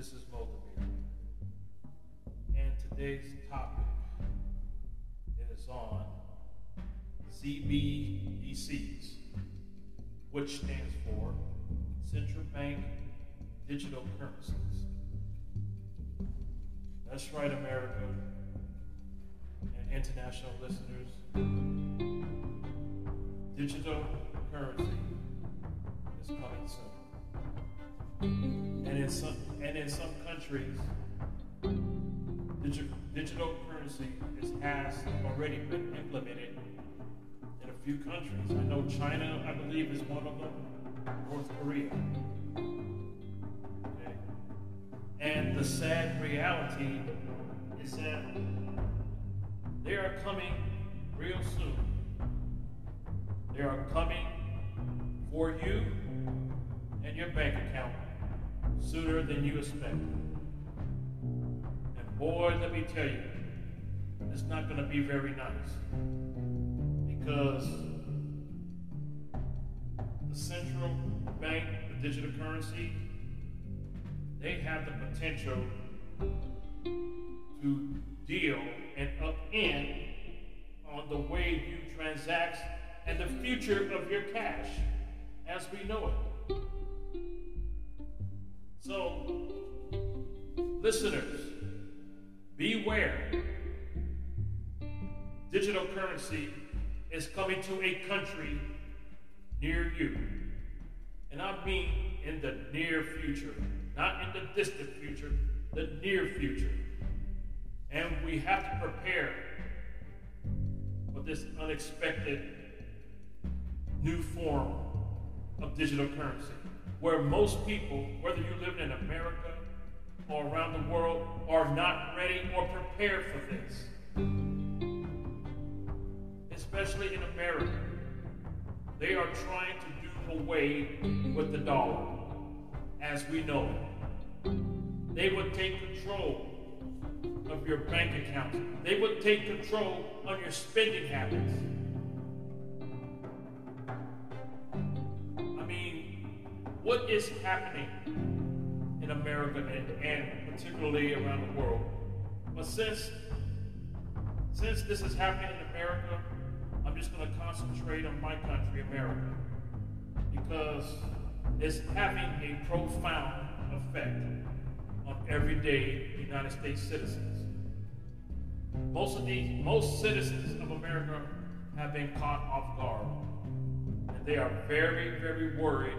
This is Moldavir. And today's topic is on CBDCs, which stands for Central Bank Digital Currencies. That's right, America and international listeners. Digital currency is coming soon. Some and in some countries, digi- digital currency is, has already been implemented in a few countries. I know China, I believe, is one of them. North Korea. Okay. And the sad reality is that they are coming real soon. They are coming for you and your bank account sooner than you expect. And boy, let me tell you, it's not going to be very nice because the central bank, the digital currency, they have the potential to deal and upend on the way you transact and the future of your cash as we know it. So, listeners, beware. Digital currency is coming to a country near you. And I mean in the near future, not in the distant future, the near future. And we have to prepare for this unexpected new form of digital currency, where most people, whether you live in America or around the world, are not ready or prepared for this. Especially in America. They are trying to do away with the dollar as we know. They would take control of your bank account. They would take control of your spending habits. What is happening in America and, and particularly around the world? But since since this is happening in America, I'm just going to concentrate on my country, America, because it's having a profound effect on everyday United States citizens. Most of these, most citizens of America have been caught off guard, and they are very, very worried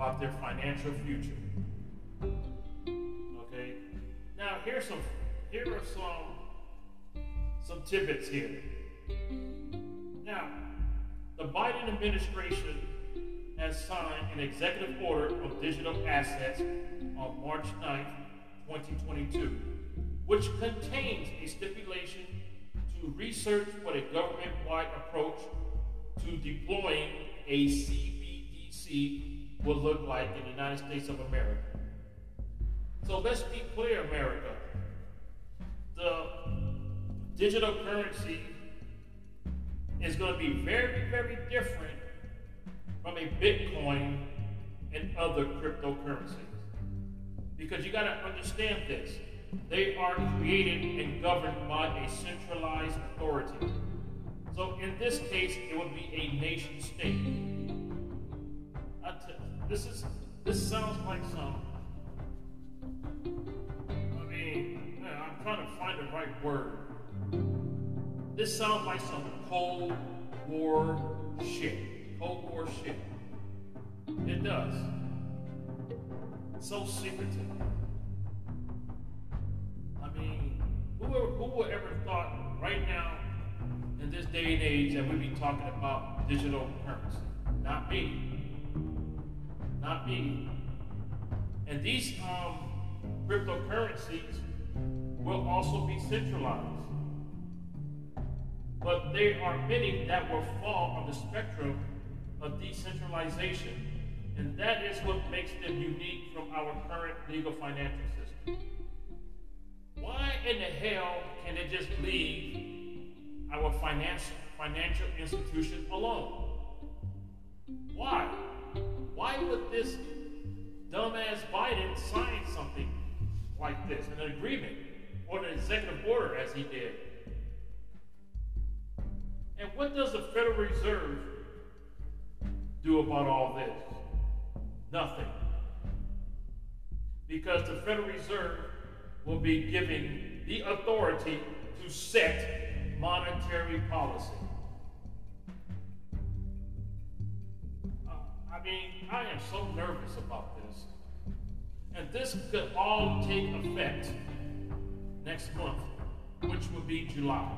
about their financial future. Okay, now here's some, here are some, some tidbits here. Now, the Biden administration has signed an executive order of digital assets on March 9, 2022, which contains a stipulation to research what a government wide approach to deploying a CBDC will look like in the United States of America. So let's be clear, America. The digital currency is going to be very, very different from a Bitcoin and other cryptocurrencies. Because you got to understand this. They are created and governed by a centralized authority. So in this case, it would be a nation state. This is this sounds like some. I mean, I'm trying to find the right word. This sounds like some Cold War shit. Cold War shit. It does. So secretive. I mean, who, who would ever thought right now, in this day and age, that we'd be talking about digital currency? Not me. Not me. And these um, cryptocurrencies will also be centralized. But there are many that will fall on the spectrum of decentralization. And that is what makes them unique from our current legal financial system. Why in the hell can it just leave our financial financial institution alone? Why? Why would this dumbass Biden sign something like this, an agreement or an executive order as he did. And what does the Federal Reserve do about all this? Nothing. Because the Federal Reserve will be giving the authority to set monetary policy. I mean, I am so nervous about this. And this could all take effect next month, which would be July.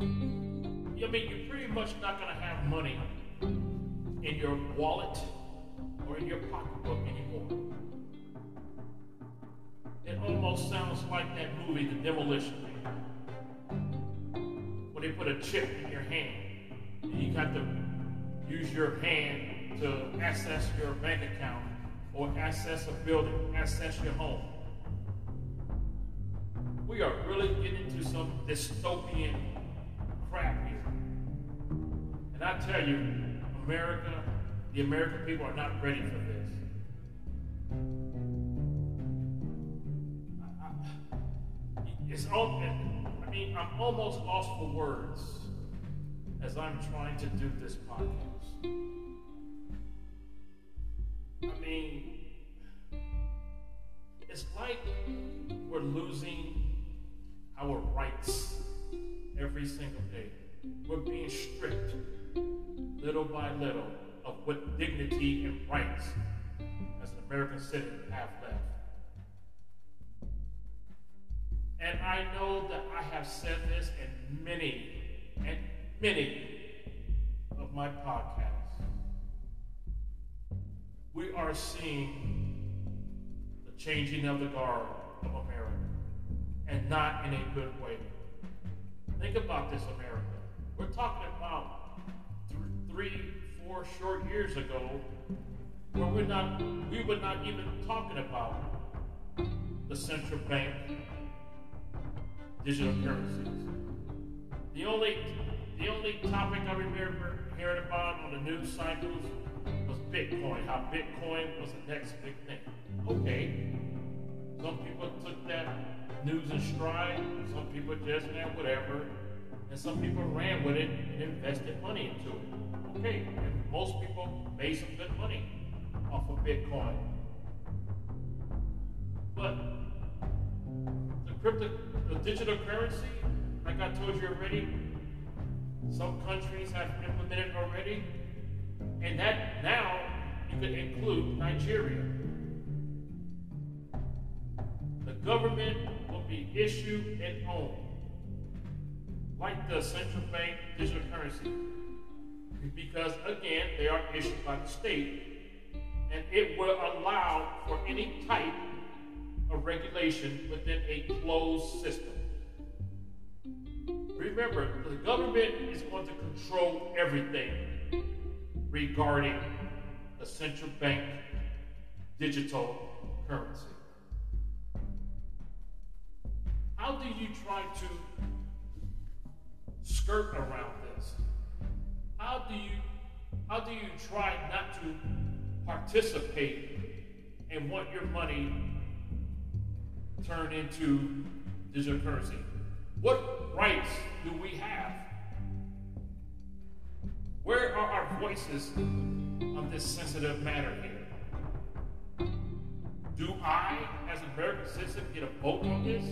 I mean, you're pretty much not going to have money in your wallet or in your pocketbook anymore. It almost sounds like that movie, The Demolition Man, where they put a chip in your hand and you got to use your hand to access your bank account or access a building, access your home. We are really getting into some dystopian crap here. And I tell you, America, the American people are not ready for this. it's all, I mean, I'm almost lost for words as I'm trying to do this podcast. I mean, it's like we're losing our rights every single day. We're being stripped little by little of what dignity and rights as an American citizen have left. And I know that I have said this in many and many my podcast, We are seeing the changing of the guard of America and not in a good way. Think about this, America. We're talking about th- three, four short years ago where we're not, we were not even talking about the central bank digital currencies. The only, the only topic I remember hearing about on the news cycles was Bitcoin, how Bitcoin was the next big thing. Okay, some people took that news in stride. Some people just, yeah, whatever. And some people ran with it and invested money into it. Okay, and most people made some good money off of Bitcoin. But the crypto, the digital currency, like I told you already, some countries have implemented already, and that now you could include Nigeria. The government will be issued and owned, like the central bank digital currency, because again, they are issued by the state, and it will allow for any type of regulation within a closed system. Remember, the government is going to control everything regarding a central bank digital currency. How do you try to skirt around this? How do you how do you try not to participate and want your money turned into digital currency? What rights do we have? Where are our voices on this sensitive matter here? Do I, as an American citizen, get a vote on this?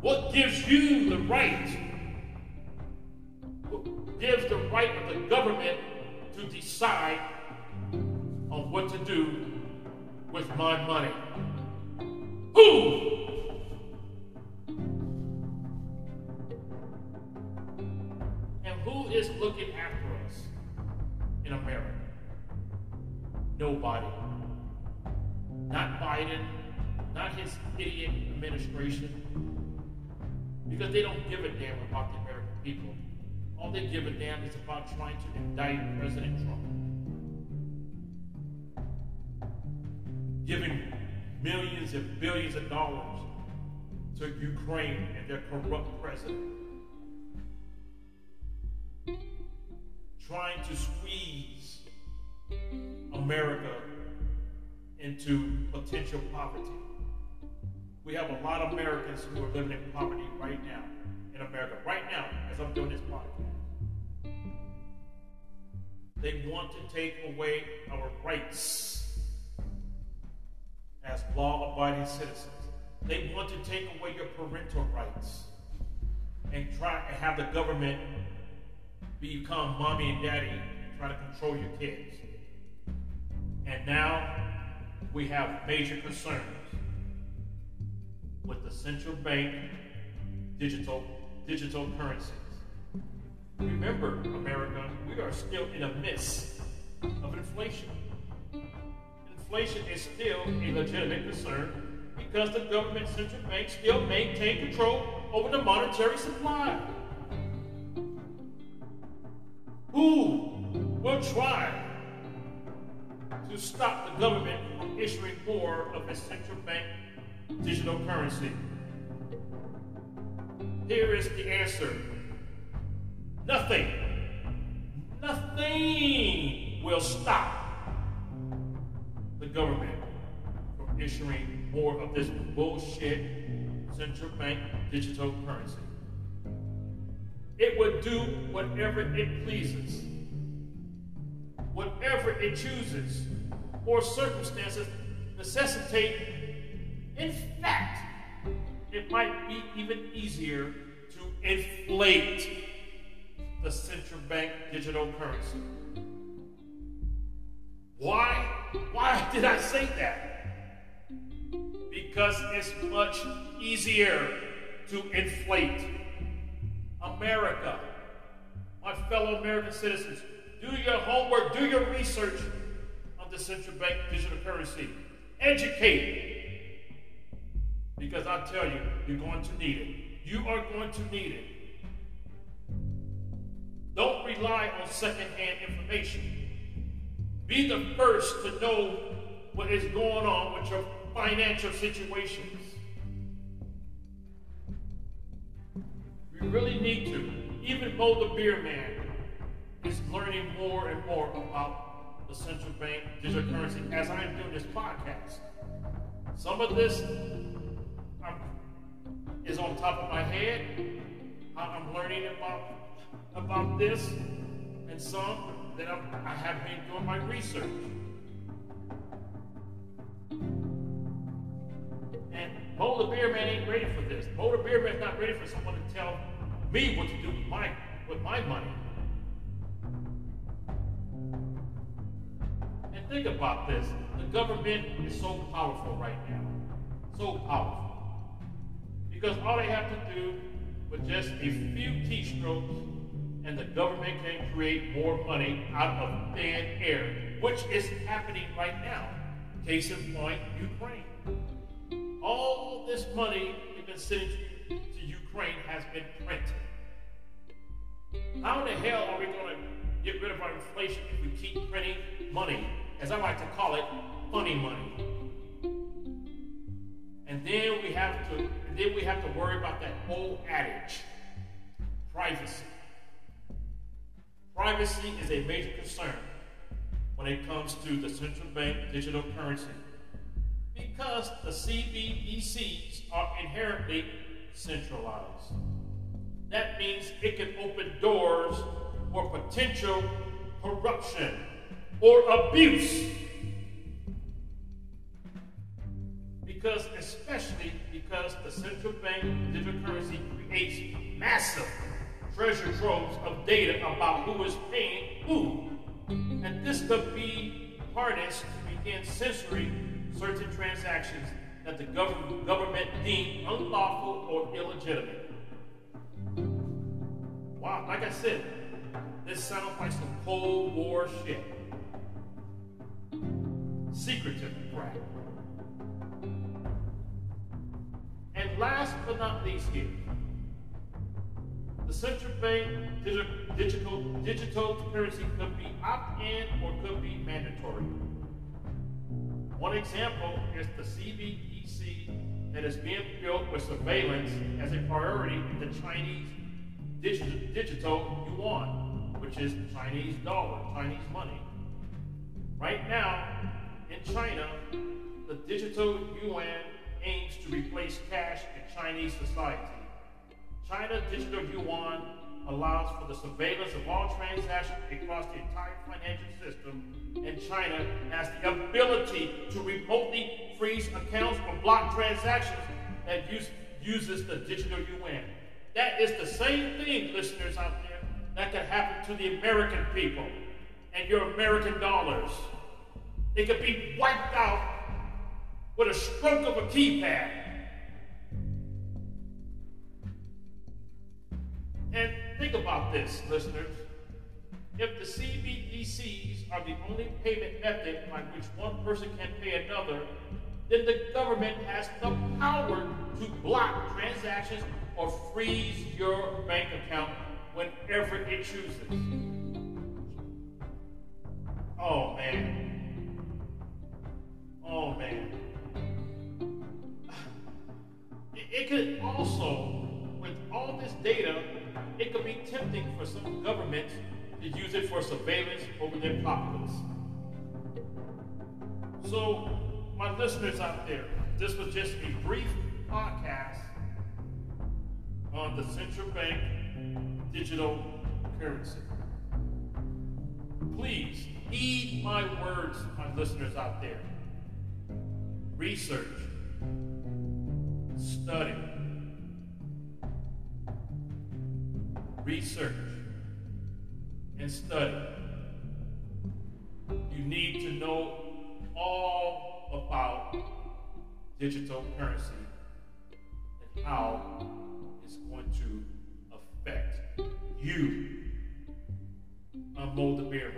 What gives you the right? What gives the right of the government to decide on what to do with my money? Who? Nobody. Not Biden, not his idiot administration, because they don't give a damn about the American people. All they give a damn is about trying to indict President Trump. Giving millions and billions of dollars to Ukraine and their corrupt president. Trying to squeeze America into potential poverty. We have a lot of Americans who are living in poverty right now in America, right now, as I'm doing this podcast. They want to take away our rights as law abiding citizens. They want to take away your parental rights and try and have the government become mommy and daddy and try to control your kids. And now we have major concerns with the central bank digital digital currencies. Remember, America, we are still in the midst of inflation. Inflation is still a legitimate concern because the government central bank still maintain control over the monetary supply. Who will try to stop the government from issuing more of its central bank digital currency? Here is the answer nothing. Nothing will stop the government from issuing more of this bullshit central bank digital currency. It would do whatever it pleases, whatever it chooses, or circumstances necessitate. In fact, it might be even easier to inflate the central bank digital currency. Why? Why did I say that? Because it's much easier to inflate. America, my fellow American citizens, do your homework, do your research on the central bank digital currency. Educate because I tell you, you're going to need it. You are going to need it. Don't rely on secondhand information. Be the first to know what is going on with your financial situations. We really need to. Even Mo the Beer Man is learning more and more about the central bank digital currency as I'm doing this podcast. Some of this is on top of my head. I'm learning about about this and some that I'm, I have been doing my research. And Mo the Beer Man ain't ready for this. Mo the Beer Man's not ready for someone to tell me what to do with my with my money. Think about this. The government is so powerful right now. So powerful. Because all they have to do with just a few keystrokes and the government can create more money out of thin air, which is happening right now. Case in point, Ukraine. All this money we've been sending to Ukraine has been printed. How in the hell are we going to get rid of our inflation if we keep printing money, as I like to call it, funny money? And then we have to and then we have to worry about that old adage privacy. Privacy is a major concern when it comes to the central bank digital currency because the CBDCs are inherently centralized. That means it can open doors for potential corruption or abuse. Because, especially because the central bank digital currency creates massive treasure troves of data about who is paying who. And this could be harnessed to begin censoring certain transactions that the government, government deemed unlawful or illegitimate. Wow, like I said, this sounds like some Cold War shit. Secretive. And last but not least here, the central bank digital, digital currency could be opt-in or could be mandatory. One example is the CBDC that is being built with surveillance as a priority in the Chinese digital yuan, which is Chinese dollar, Chinese money. Right now, in China, the digital yuan aims to replace cash in Chinese society. China digital yuan allows for the surveillance of all transactions across the entire financial system, and China has the ability to remotely freeze accounts or block transactions that use, uses the digital yuan. That is the same thing, listeners out there, that can happen to the American people and your American dollars. They could be wiped out with a stroke of a keypad. And think about this, listeners. If the CBDCs are the only payment method by which one person can pay another, then the government has the power to block transactions or freeze your bank account whenever it chooses. Oh man. Some governments to use it for surveillance over their populace. So, my listeners out there, this was just a brief podcast on the central bank digital currency. Please heed my words, my listeners out there. Research, study, research, and study. You need to know all about digital currency and how it's going to affect you. I'm Mo the Bear